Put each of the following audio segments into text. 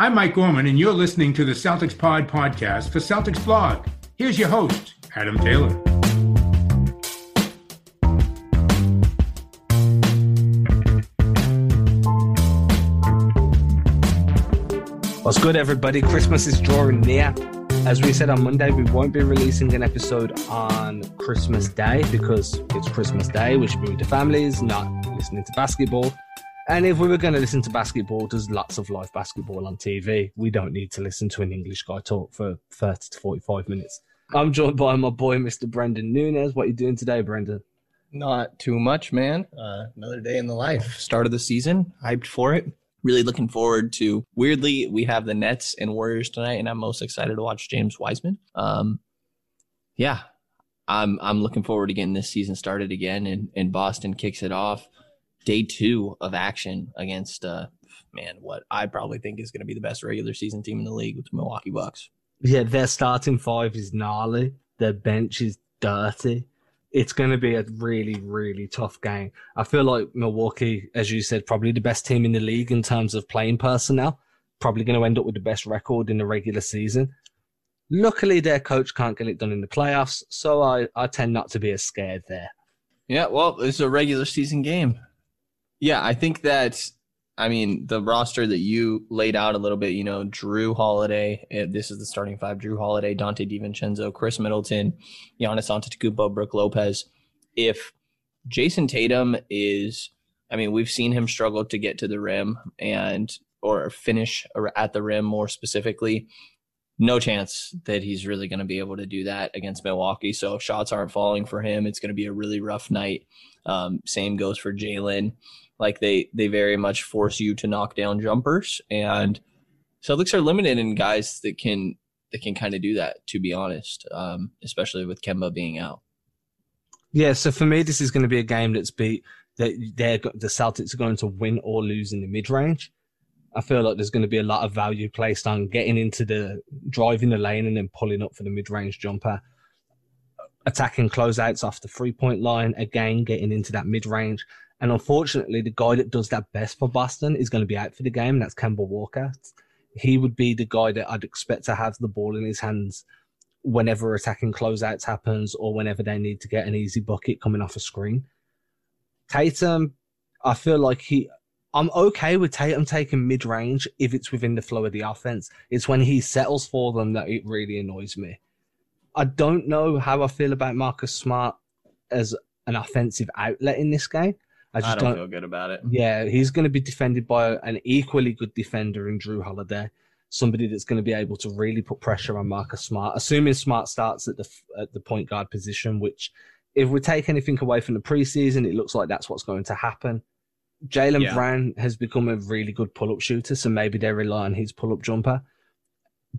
I'm Mike Gorman, and you're listening to the Celtics Pod podcast for Celtics Blog. Here's your host, Adam Taylor. What's good, everybody? Christmas is drawing near. As we said on Monday, we won't be releasing an episode on Christmas Day because it's Christmas Day. We should be with the families, not listening to basketball. And if we were going to listen to basketball, there's lots of live basketball on TV. We don't need to listen to an English guy talk for 30 to 45 minutes. I'm joined by my boy, Mr. Brenden Nunes. What are you doing today, Brenden? Not too much, man. Uh, another day in the life. Start of the season. Hyped for it. Really looking forward to. Weirdly, we have the Nets and Warriors tonight, and I'm most excited to watch James Wiseman. Um, yeah, I'm I'm looking forward to getting this season started again, and and Boston kicks it off day two of action against uh man, what I probably think is going to be the best regular season team in the league with the Milwaukee Bucks. Yeah, their starting five is gnarly. Their bench is dirty. It's going to be a really, really tough game. I feel like Milwaukee, as you said, probably the best team in the league in terms of playing personnel. Probably going to end up with the best record in the regular season. Luckily, their coach can't get it done in the playoffs, so I, I tend not to be as scared there. Yeah, well, it's a regular season game. Yeah, I think that I mean the roster that you laid out a little bit. You know, Jrue Holiday. Eh, this is the starting five: Jrue Holiday, Donte DiVincenzo, Khris Middleton, Giannis Antetokounmpo, Brook Lopez. If Jayson Tatum is, I mean, we've seen him struggle to get to the rim and or finish at the rim more specifically. No chance that he's really going to be able to do that against Milwaukee. So if shots aren't falling for him, it's going to be a really rough night. Um, same goes for Jaylen. Like they they very much force you to knock down jumpers, and Celtics are limited in guys that can that can kind of do that. To be honest, um, especially with Kemba being out. Yeah, so for me, this is going to be a game that's beat that they're the Celtics are going to win or lose in the mid range. I feel like there's going to be a lot of value placed on getting into the driving the lane and then pulling up for the mid range jumper, attacking closeouts off the three point line, again getting into that mid range, and unfortunately, the guy that does that best for Boston is going to be out for the game. That's Kemba Walker. He would be the guy that I'd expect to have the ball in his hands whenever attacking closeouts happens or whenever they need to get an easy bucket coming off a screen. Tatum, I feel like he. I'm okay with Tatum taking mid range if it's within the flow of the offense. It's when he settles for them that it really annoys me. I don't know how I feel about Marcus Smart as an offensive outlet in this game. I just I don't, don't, feel good about it. Yeah, he's going to be defended by an equally good defender in Jrue Holiday, somebody that's going to be able to really put pressure on Marcus Smart, assuming Smart starts at the at the point guard position. Which, if we take anything away from the preseason, it looks like that's what's going to happen. Jaylen yeah. Brown has become a really good pull up shooter, so maybe they rely on his pull up jumper.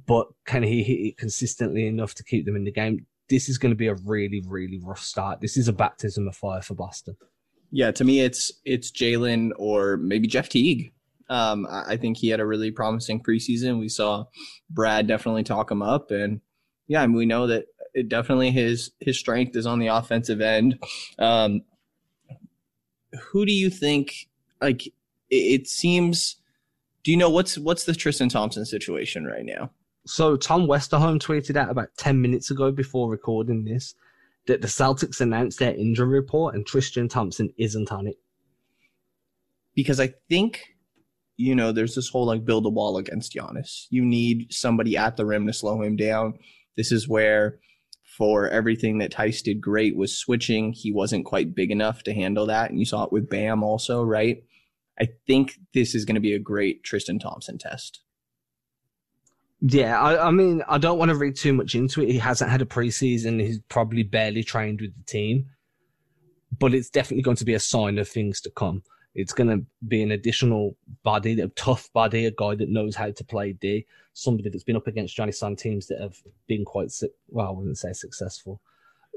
But can he hit it consistently enough to keep them in the game? This is going to be a really, really rough start. This is a baptism of fire for Boston. Yeah, to me, it's it's Jaylen or maybe Jeff Teague. Um, I think he had a really promising preseason. We saw Brad definitely talk him up, and yeah, I mean, we know that it definitely his his strength is on the offensive end. Um, who do you think? Like, it, it seems. Do you know what's what's the Tristan Thompson situation right now? So Tom Westerholm tweeted out about ten minutes ago before recording this that the Celtics announced their injury report and Tristan Thompson isn't on it. Because I think, you know, there's this whole like build a wall against Giannis. You need somebody at the rim to slow him down. This is where, for everything that Theis did great was switching. He wasn't quite big enough to handle that. And you saw it with Bam also, right? I think this is going to be a great Tristan Thompson test. Yeah, I, I, mean, I don't want to read too much into it. He hasn't had a preseason. He's probably barely trained with the team, but it's definitely going to be a sign of things to come. It's going to be an additional body, a tough body, a guy that knows how to play D, somebody that's been up against Giannis teams that have been quite, well, I wouldn't say successful,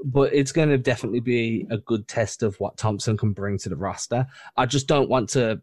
but it's going to definitely be a good test of what Thompson can bring to the roster. I just don't want to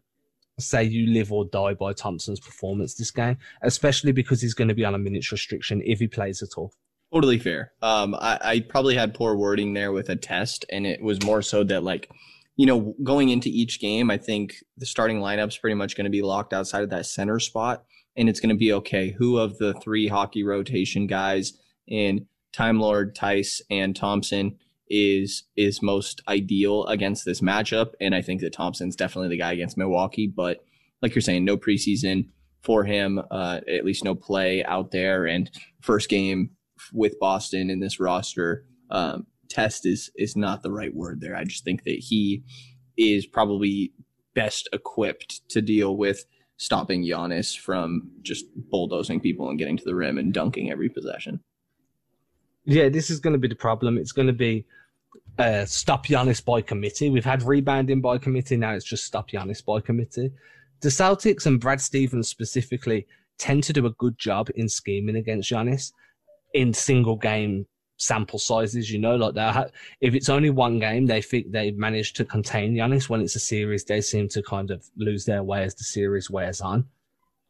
say you live or die by Thompson's performance this game, especially because he's going to be on a minutes restriction if he plays at all. Totally fair. Um, I, I probably had poor wording there with a test, and it was more so that like, you know, going into each game, I think the starting lineup's pretty much going to be locked outside of that center spot. and it's going to be okay. Who of the three hockey rotation guys in Time Lord, Theis, and Thompson is is most ideal against this matchup? And I think that Thompson's definitely the guy against Milwaukee. But like you're saying, no preseason for him, uh, at least no play out there, and first game with Boston in this roster. Um, test is is not the right word there. I just think that he is probably best equipped to deal with stopping Giannis from just bulldozing people and getting to the rim and dunking every possession. Yeah, this is going to be the problem. It's going to be uh, stop Giannis by committee. We've had rebounding by committee. Now it's just stop Giannis by committee. The Celtics and Brad Stevens specifically tend to do a good job in scheming against Giannis in single game sample sizes, you know, like that. If it's only one game, they think they've managed to contain Giannis. When it's a series, they seem to kind of lose their way as the series wears on.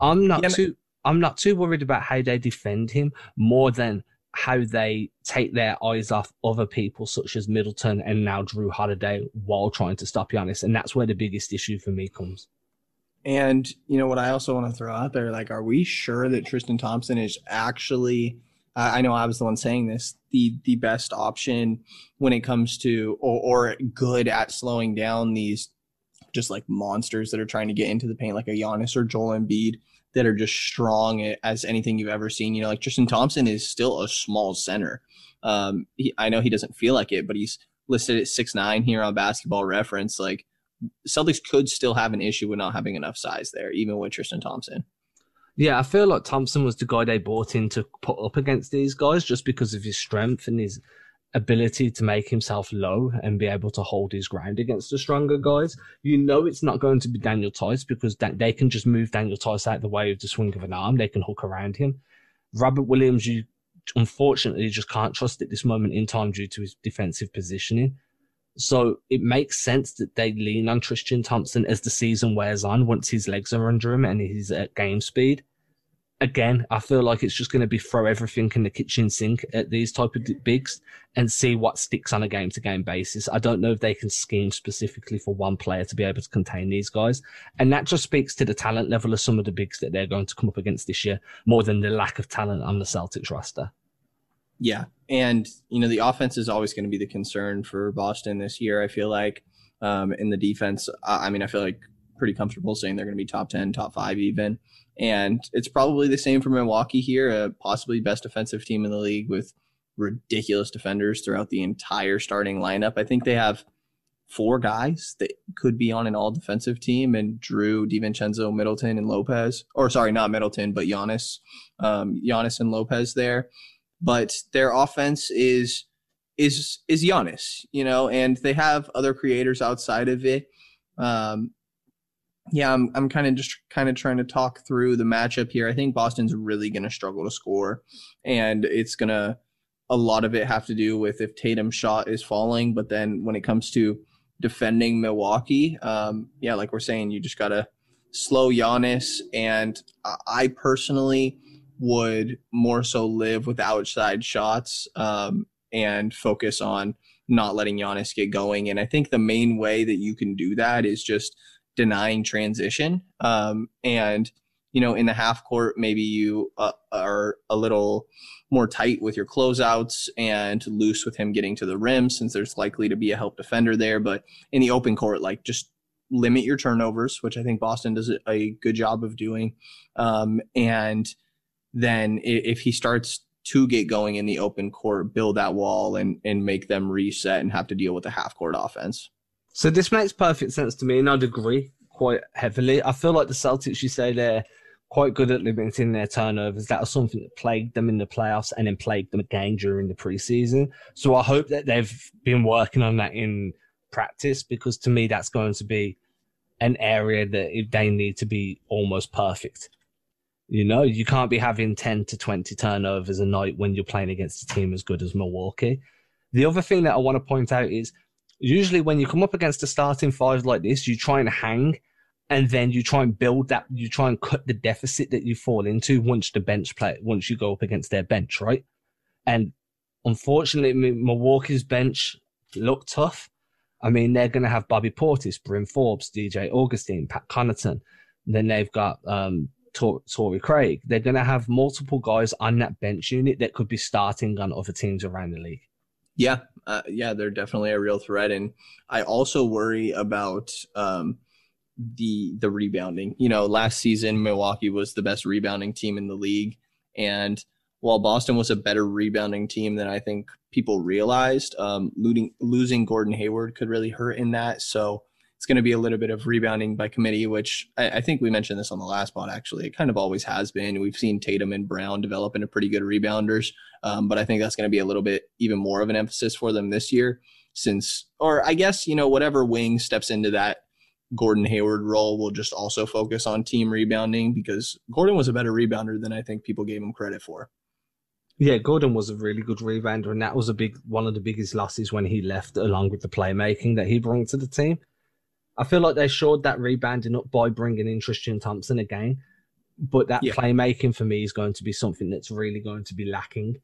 I'm not yeah, too. I'm not too worried about how they defend him more than how they take their eyes off other people such as Middleton and now Jrue Holiday while trying to stop Giannis, and that's where the biggest issue for me comes. And you know what I also want to throw out there, like, are we sure that Tristan Thompson is actually uh, I know I was the one saying this, the the best option when it comes to or, or good at slowing down these just like monsters that are trying to get into the paint, like a Giannis or Joel Embiid, that are just strong as anything you've ever seen. You know, like Tristan Thompson is still a small center. Um, he, I know he doesn't feel like it, but he's listed at six nine here on Basketball Reference. Like Celtics could still have an issue with not having enough size there, even with Tristan Thompson. Yeah, I feel like Thompson was the guy they bought in to put up against these guys just because of his strength and his ability to make himself low and be able to hold his ground against the stronger guys. You know it's not going to be Daniel Theis because they can just move Daniel Theis out of the way with the swing of an arm. They can hook around him. Robert Williams, you unfortunately just can't trust at this moment in time due to his defensive positioning. So it makes sense that they lean on Tristan Thompson as the season wears on once his legs are under him and he's at uh, game speed again, I feel like it's just going to be throw everything in the kitchen sink at these type of bigs and see what sticks on a game to game basis. I don't know if they can scheme specifically for one player to be able to contain these guys. And that just speaks to the talent level of some of the bigs that they're going to come up against this year more than the lack of talent on the Celtics roster. Yeah. And, you know, the offense is always going to be the concern for Boston this year. I feel like, um, in the defense, I mean, I feel like pretty comfortable saying they're going to be top 10, top five even. And it's probably the same for Milwaukee here, a possibly best defensive team in the league with ridiculous defenders throughout the entire starting lineup. I think they have four guys that could be on an all defensive team and Jrue, DiVincenzo, Middleton, and Lopez. Or sorry, not Middleton, but Giannis. Um, Giannis and Lopez there. But their offense is is is Giannis, you know, and they have other creators outside of it. Um, yeah, I'm I'm kind of just kind of trying to talk through the matchup here. I think Boston's really going to struggle to score, and it's going to a lot of it have to do with if Tatum's shot is falling. But then when it comes to defending Milwaukee, um, yeah, like we're saying, you just got to slow Giannis. And I personally would more so live with outside shots um, and focus on not letting Giannis get going. And I think the main way that you can do that is just denying transition. Um, and you know, in the half court, maybe you uh, are a little more tight with your closeouts and loose with him getting to the rim, since there's likely to be a help defender there. But in the open court, like just limit your turnovers, which I think Boston does a good job of doing. Um, and then if he starts to get going in the open court, build that wall and and make them reset and have to deal with the half court offense. So this makes perfect sense to me, and I'd agree quite heavily. I feel like the Celtics, you say they're quite good at limiting their turnovers. That was something that plagued them in the playoffs and then plagued them again during the preseason. So I hope that they've been working on that in practice because to me, that's going to be an area that they need to be almost perfect. You know, you can't be having 10 to 20 turnovers a night when you're playing against a team as good as Milwaukee. The other thing that I want to point out is usually when you come up against a starting five like this, you try and hang and then you try and build that you try and cut the deficit that you fall into once the bench play once you go up against their bench, right? And unfortunately Milwaukee's bench looked tough. I mean, they're gonna have Bobby Portis, Bryn Forbes, DJ Augustin Pat Connaughton. Then they've got um, Tor- Craig. They're going to have multiple guys on that bench unit that could be starting on other teams around the league. Yeah, uh, yeah, they're definitely a real threat, and I also worry about um, the the rebounding. You know, last season Milwaukee was the best rebounding team in the league, and while Boston was a better rebounding team than I think people realized, um, losing losing Gordon Hayward could really hurt in that. So it's going to be a little bit of rebounding by committee, which I, I, think we mentioned this on the last pod. Actually, it kind of always has been. We've seen Tatum and Brown develop into pretty good rebounders, um, but I think that's going to be a little bit even more of an emphasis for them this year, since, or I guess you know whatever wing steps into that Gordon Hayward role will just also focus on team rebounding because Gordon was a better rebounder than I think people gave him credit for. Yeah, Gordon was a really good rebounder, and that was a big one of the biggest losses when he left, along with the playmaking that he brought to the team. I feel like they showed that rebounding up by bringing in Tristan Thompson again, but that yeah. playmaking for me is going to be something that's really going to be lacking.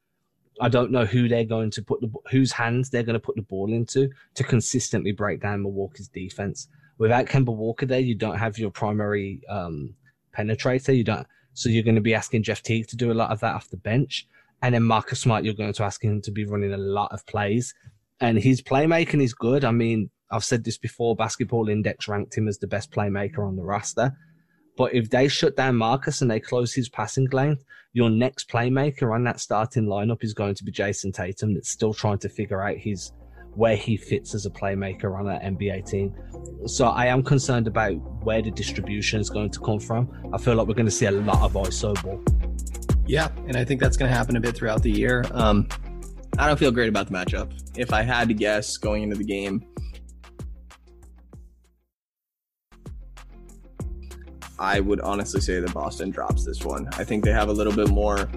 I don't know who they're going to put the whose hands they're going to put the ball into to consistently break down Milwaukee's defense. Without Kemba Walker there, you don't have your primary um, penetrator. You don't, so you're going to be asking Jeff Teague to do a lot of that off the bench, and then Marcus Smart, you're going to ask him to be running a lot of plays, and his playmaking is good. I mean, I've said this before, Basketball Index ranked him as the best playmaker on the roster. But if they shut down Marcus and they close his passing lane, your next playmaker on that starting lineup is going to be Jayson Tatum, that's still trying to figure out his where he fits as a playmaker on that NBA team. So I am concerned about where the distribution is going to come from. I feel like we're going to see a lot of ISO ball. Yeah, and I think that's going to happen a bit throughout the year. Um, I don't feel great about the matchup. If I had to guess going into the game, I would honestly say that Boston drops this one. I think they have a little bit more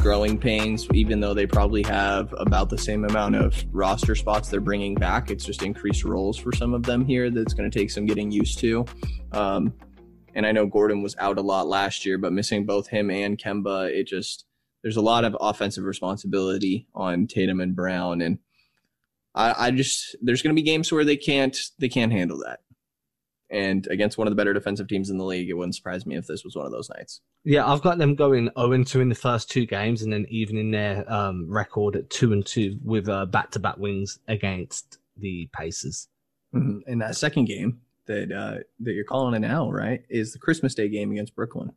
growing pains, even though they probably have about the same amount of roster spots they're bringing back. It's just increased roles for some of them here that's going to take some getting used to. Um, and I know Gordon was out a lot last year, but missing both him and Kemba, it just there's a lot of offensive responsibility on Tatum and Brown, and I, I just there's going to be games where they can't they can't handle that and against one of the better defensive teams in the league, it wouldn't surprise me if this was one of those nights. Yeah, I've got them going 0 2 in the first two games, and then even in their um, record at 2 and 2 with back to back wins against the Pacers. Mm-hmm. And that second game that uh, that you're calling an L, right, is the Christmas Day game against Brooklyn.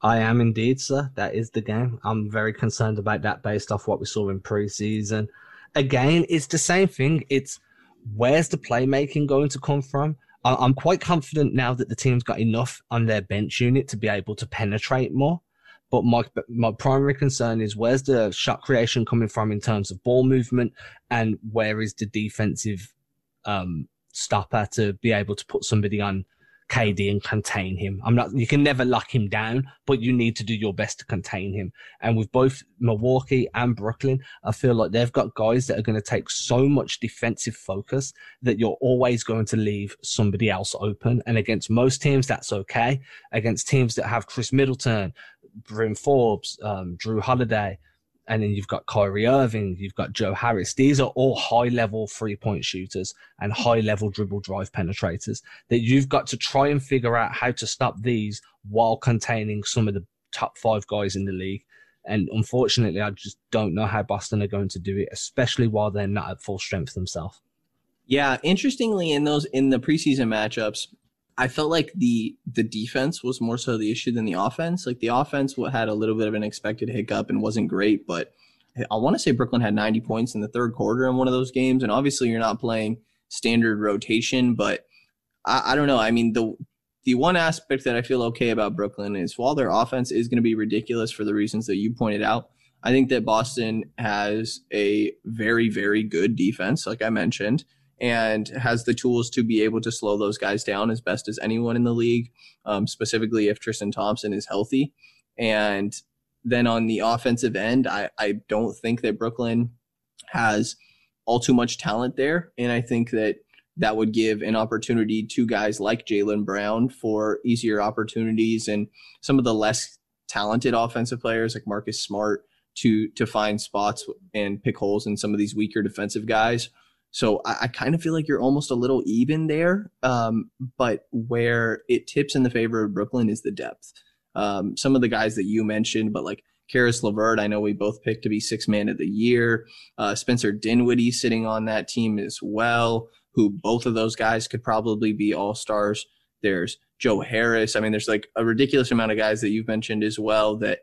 I am indeed, sir. That is the game. I'm very concerned about that based off what we saw in preseason. Again, it's the same thing. It's where's the playmaking going to come from? I'm quite confident now that the team's got enough on their bench unit to be able to penetrate more. But my my primary concern is where's the shot creation coming from in terms of ball movement, and where is the defensive um, stopper to be able to put somebody on KD and contain him. I'm not, you can never lock him down, but you need to do your best to contain him. And with both Milwaukee and Brooklyn, I feel like they've got guys that are going to take so much defensive focus that you're always going to leave somebody else open. And against most teams, that's okay. Against teams that have Khris Middleton, Bryn Forbes, um, Jrue Holiday, and then you've got Kyrie Irving, you've got Joe Harris. These are all high level three point shooters and high level dribble drive penetrators that you've got to try and figure out how to stop these while containing some of the top five guys in the league. And unfortunately, I just don't know how Boston are going to do it, especially while they're not at full strength themselves. Yeah, interestingly, in those in the preseason matchups, I felt like the the defense was more so the issue than the offense. Like the offense had a little bit of an expected hiccup and wasn't great, but I want to say Brooklyn had 90 points in the third quarter in one of those games. And obviously, you're not playing standard rotation, but I, I don't know. I mean, the the one aspect that I feel okay about Brooklyn is while their offense is going to be ridiculous for the reasons that you pointed out, I think that Boston has a very, very good defense, like I mentioned and has the tools to be able to slow those guys down as best as anyone in the league, um, specifically if Tristan Thompson is healthy. And then on the offensive end, I, I don't think that Brooklyn has all too much talent there. And I think that that would give an opportunity to guys like Jaylen Brown for easier opportunities and some of the less talented offensive players like Marcus Smart to to find spots and pick holes in some of these weaker defensive guys. So I, I kind of feel like you're almost a little even there. Um, but where it tips in the favor of Brooklyn is the depth. Um, some of the guys that you mentioned, but like Caris LeVert, I know we both picked to be six man of the year. Uh, Spencer Dinwiddie sitting on that team as well, who both of those guys could probably be all stars. There's Joe Harris. I mean, there's like a ridiculous amount of guys that you've mentioned as well that,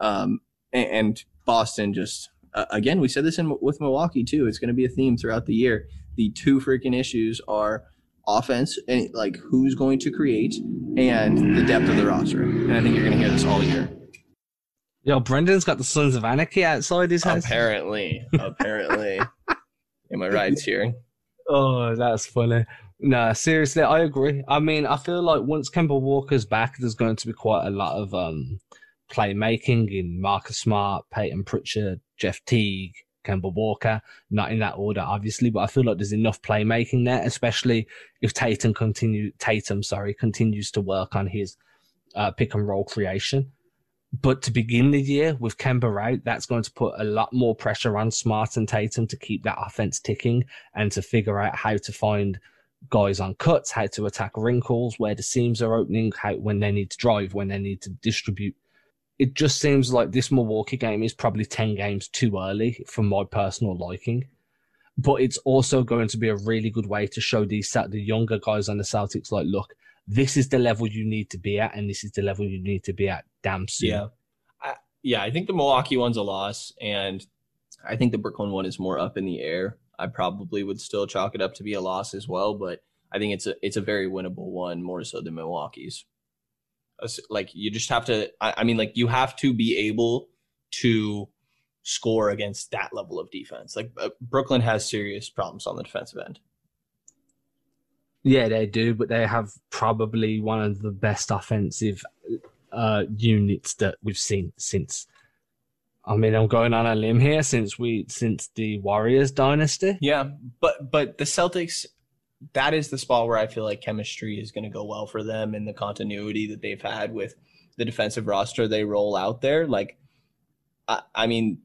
um, and, and Boston just, uh, again, we said this in with Milwaukee too. It's going to be a theme throughout the year. The two freaking issues are offense and like who's going to create and the depth of the roster. And I think you're going to hear this all year. Yo, Brenden's got the Sons of Anarchy outside his house. Apparently, apparently. Am I right here? Oh, that's funny. No, seriously, I agree. I mean, I feel like once Kemba Walker's back, there's going to be quite a lot of um, playmaking in Marcus Smart, Payton Pritchard, Jeff Teague, Kemba Walker. Not in that order, obviously, but I feel like there's enough playmaking there, especially if Tatum continue Tatum, sorry, continues to work on his uh, pick and roll creation. But to begin the year with Kemba out, that's going to put a lot more pressure on Smart and Tatum to keep that offense ticking and to figure out how to find guys on cuts, how to attack wrinkles, where the seams are opening, how when they need to drive, when they need to distribute. It just seems like this Milwaukee game is probably 10 games too early for my personal liking. But it's also going to be a really good way to show these the younger guys on the Celtics like, look, this is the level you need to be at, and this is the level you need to be at damn soon. Yeah. I, yeah, I think the Milwaukee one's a loss, and I think the Brooklyn one is more up in the air. I probably would still chalk it up to be a loss as well, but I think it's a it's a very winnable one more so than Milwaukee's. Like you just have to. I, I mean, like you have to be able to score against that level of defense. Like uh, Brooklyn has serious problems on the defensive end. Yeah, they do, but they have probably one of the best offensive uh, units that we've seen since. I mean, I'm going on a limb here since we since the Warriors dynasty. Yeah, but but the Celtics, that is the spot where I feel like chemistry is going to go well for them and the continuity that they've had with the defensive roster they roll out there. Like, I, I mean,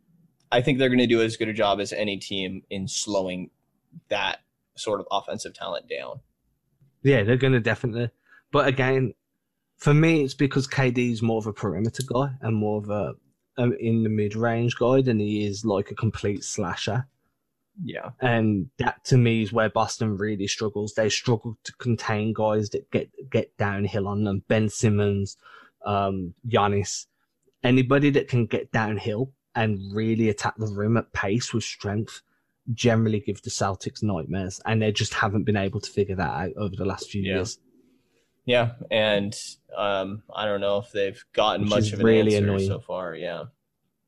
I think they're going to do as good a job as any team in slowing that sort of offensive talent down. Yeah, they're going to definitely. But again, for me, it's because KD is more of a perimeter guy and more of a um, in the mid range guy than he is like a complete slasher. Yeah. And that to me is where Boston really struggles. They struggle to contain guys that get get downhill on them. Ben Simmons, um, Giannis, anybody that can get downhill and really attack the rim at pace with strength generally give the Celtics nightmares, and they just haven't been able to figure that out over the last few Yeah. years. Yeah, and um, I don't know if they've gotten Which much of an really answer annoying. so far. Yeah.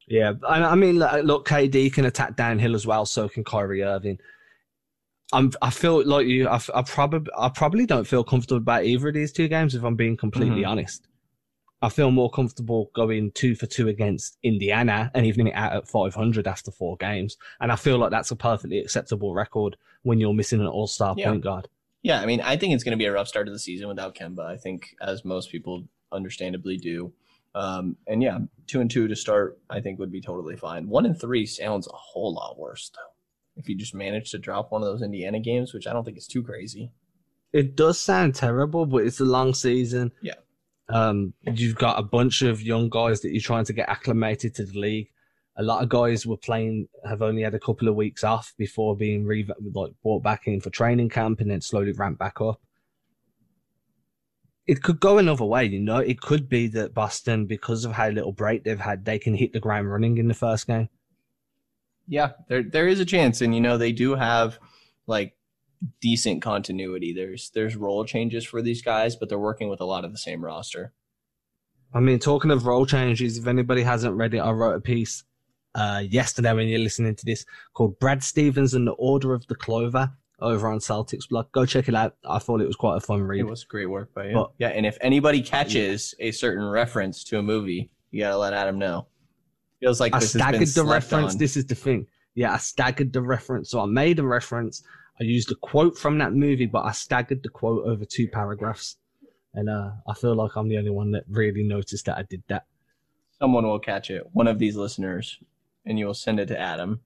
Yeah, and I mean, look, KD can attack downhill as well. So can Kyrie Irving. I'm. I feel like you. I, I probably. I probably don't feel comfortable about either of these two games. If I'm being completely Mhm. honest, I feel more comfortable going two for two against Indiana and evening it out at 500 after four games. And I feel like that's a perfectly acceptable record when you're missing an All Star Yeah. point guard. Yeah, I mean, I think it's going to be a rough start to the season without Kemba. I think, as most people understandably do. Um, and yeah, two and two to start, I think would be totally fine. One and three sounds a whole lot worse though. If you just manage to drop one of those Indiana games, which I don't think is too crazy. It does sound terrible, but it's a long season. Yeah. Um, you've got a bunch of young guys that you're trying to get acclimated to the league. A lot of guys were playing have only had a couple of weeks off before being re- like brought back in for training camp and then slowly ramped back up. It could go another way, you know. It could be that Boston, because of how little break they've had, they can hit the ground running in the first game. Yeah, there there is a chance, and you know they do have like decent continuity. There's there's role changes for these guys, but they're working with a lot of the same roster. I mean, talking of role changes, if anybody hasn't read it, I wrote a piece uh, yesterday when you're listening to this called Brad Stevens and the Order of the Clover over on Celtics blog. Go check it out. I thought it was quite a fun read. It was great work by you. But- yeah, and if anybody catches a certain reference to a movie, you gotta let Adam know. Feels like I this has been staggered the slept reference. on. This is the thing. Yeah, I staggered the reference. So I made a reference. I used a quote from that movie, but I staggered the quote over two paragraphs. And uh, I feel like I'm the only one that really noticed that I did that. Someone will catch it. One of these listeners, and you will send it to Adam.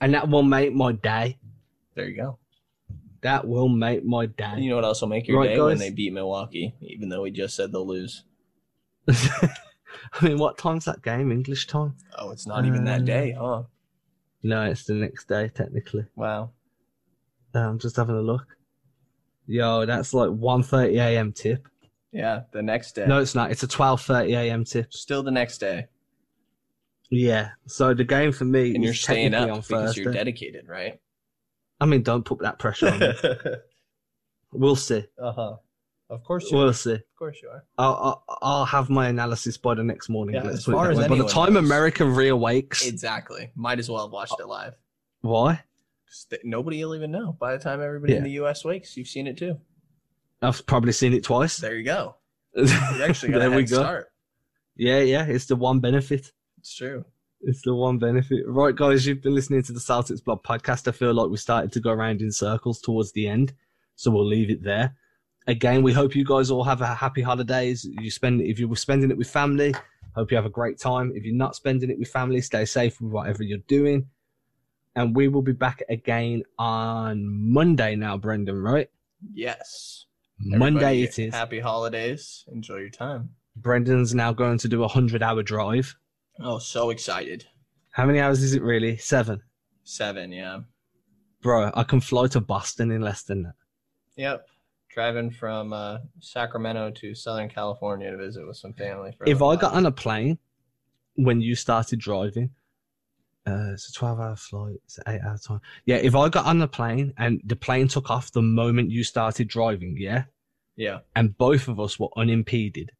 And that will make my day. There you go. That will make my day. you know what else will make your Right, day when they beat Milwaukee, even though we just said they'll lose. I mean, what time's that game? English time? Oh, it's not even that Um, day, huh? No, it's the next day technically. Wow. Uh, I'm just having a look. Yo, that's like 1:30 a.m. tip. Yeah, the next day. No, it's not. It's a 12:30 a.m. tip. Still the next day. Yeah. So the game for me And you're staying up on because Thursday. you're dedicated, right? I mean, don't put that pressure on me. We'll see. uh-huh. Of course you. We'll see. Of course you are. I'll, I'll, I'll have my analysis by the next morning. Yeah, as far as way. By the time knows. America reawakes, Exactly. Might as well have watched it live. why? Just Nobody will even know. By the time everybody in the US wakes, you've seen it too. I've probably seen it twice. There you go. You actually got there a head we go. start. Yeah, yeah. It's the one benefit. It's true. It's the one benefit. Right, guys, you've been listening to the Celtics Blog podcast. I feel like we started to go around in circles towards the end, so we'll leave it there. Again, we hope you guys all have a happy holidays. You spend if you were spending it with family, hope you have a great time. If you're not spending it with family, stay safe with whatever you're doing. And we will be back again on Monday now, Brenden, right? Yes. Monday Everybody, it is. Happy holidays. Enjoy your time. Brenden's now going to do a hundred hour drive. Oh, so excited. How many hours is it really? Seven. Seven, yeah. Bro, I can fly to Boston in less than that. Yep. Driving from uh, Sacramento to Southern California to visit with some family. For if I got on a plane when you started driving, uh, it's a 12 hour flight, it's an 8 hour time. Yeah, if I got on the plane and the plane took off the moment you started driving, yeah, yeah, and both of us were unimpeded,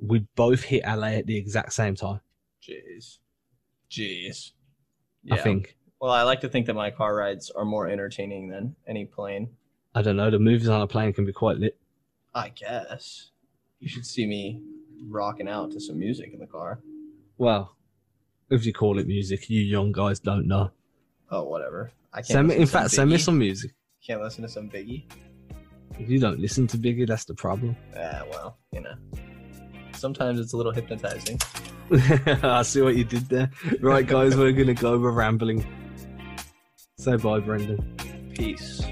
we'd both hit LA at the exact same time, jeez, jeez. I Yeah. think. Well, I like to think that my car rides are more entertaining than any plane. I don't know, the movies on a plane can be quite lit. I guess you should see me rocking out to some music in the car. Well, if you call it music, you young guys don't know. Oh, whatever. I can't. Send me, in to some fact, send me some music. Can't listen to some Biggie. If you don't listen to Biggie, that's the problem. Ah, well, you know. Sometimes it's a little hypnotizing. I see what you did there. Right, guys, we're gonna go. We're rambling. Say bye, Brenden. Peace.